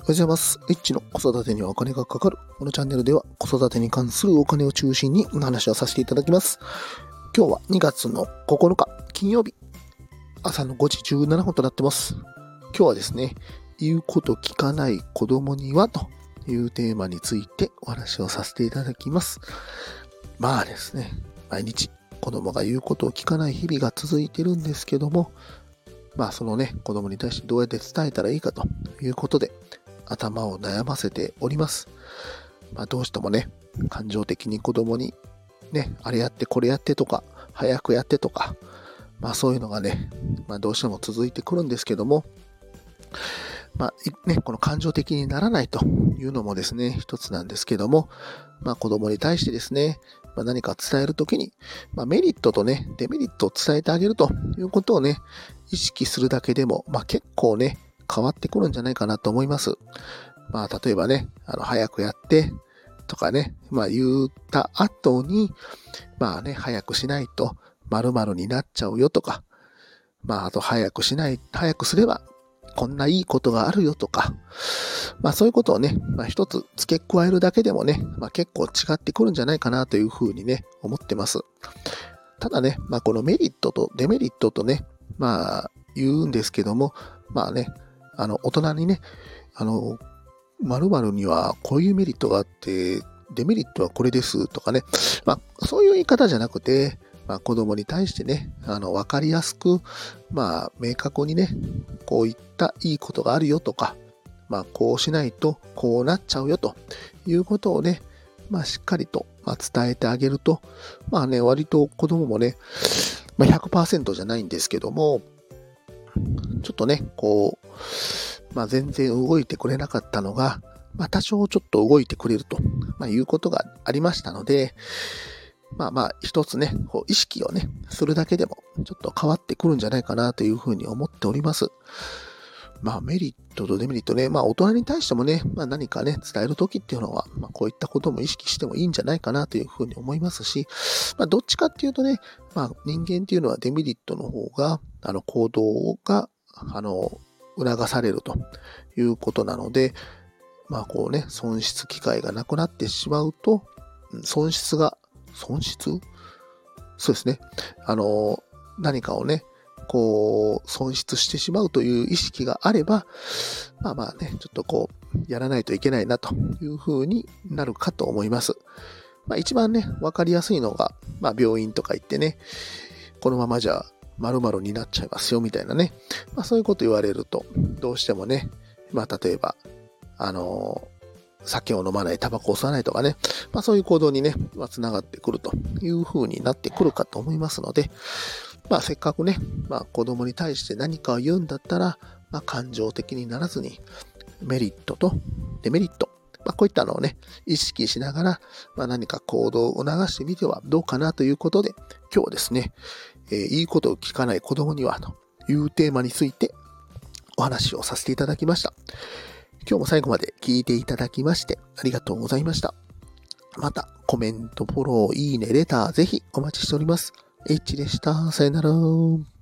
おはようございます。エッチの子育てにはお金がかかる。このチャンネルでは子育てに関するお金を中心にお話をさせていただきます。今日は2月の9日金曜日朝の5時17分となってます。今日はですね、言うこと聞かない子供にはというテーマについてお話をさせていただきます。まあですね、毎日子供が言うことを聞かない日々が続いてるんですけども、まあそのね、子供に対してどうやって伝えたらいいかということで、頭を悩ませております。まあどうしてもね、感情的に子供にね、あれやってこれやってとか、早くやってとか、まあそういうのがね、まあどうしても続いてくるんですけども、まあね、この感情的にならないというのもですね、一つなんですけども、まあ子供に対してですね、まあ、何か伝えるときに、まあ、メリットとね、デメリットを伝えてあげるということをね、意識するだけでも、まあ、結構ね、変わってくるんじゃないかなと思います。まあ、例えばね、あの、早くやって、とかね、まあ、言った後に、まあね、早くしないと、〇〇になっちゃうよとか、まあ、あと早くしない、早くすれば、こんないいことがあるよとか、まあそういうことをね、まあ一つ付け加えるだけでもね、まあ結構違ってくるんじゃないかなというふうにね、思ってます。ただね、まあこのメリットとデメリットとね、まあ言うんですけども、まあね、あの大人にね、あの、〇〇にはこういうメリットがあって、デメリットはこれですとかね、まあそういう言い方じゃなくて、まあ、子供に対してね、あの、わかりやすく、まあ、明確にね、こういったいいことがあるよとか、まあ、こうしないとこうなっちゃうよということをね、まあ、しっかりと、ま、伝えてあげると、まあね、割と子供もね、まあ、100%じゃないんですけども、ちょっとね、こう、まあ、全然動いてくれなかったのが、まあ、多少ちょっと動いてくれると、まあ、いうことがありましたので、まあまあ、一つね、こう意識をね、するだけでも、ちょっと変わってくるんじゃないかなというふうに思っております。まあ、メリットとデメリットね、まあ、大人に対してもね、まあ、何かね、伝えるときっていうのは、まあ、こういったことも意識してもいいんじゃないかなというふうに思いますし、まあ、どっちかっていうとね、まあ、人間っていうのはデメリットの方が、あの、行動が、あの、促されるということなので、まあ、こうね、損失機会がなくなってしまうと、損失が損失？そうですね。あの、何かをね、こう、損失してしまうという意識があれば、まあまあね、ちょっとこう、やらないといけないなというふうになるかと思います。まあ一番ね、わかりやすいのが、まあ病院とか行ってね、このままじゃ〇〇になっちゃいますよみたいなね、まあそういうこと言われると、どうしてもね、まあ例えば、あの酒を飲まない、タバコを吸わないとかね、まあそういう行動にね、まあ、繋がってくるという風になってくるかと思いますので、まあせっかくね、まあ子供に対して何かを言うんだったら、まあ感情的にならずに、メリットとデメリット、まあこういったのをね、意識しながら、まあ何か行動を促してみてはどうかなということで、今日はですね、えーいいことを聞かない子供にはというテーマについてお話をさせていただきました。今日も最後まで聞いていただきましてありがとうございました。また、コメント、フォロー、いいね、レター、ぜひお待ちしております。H でした。さよなら。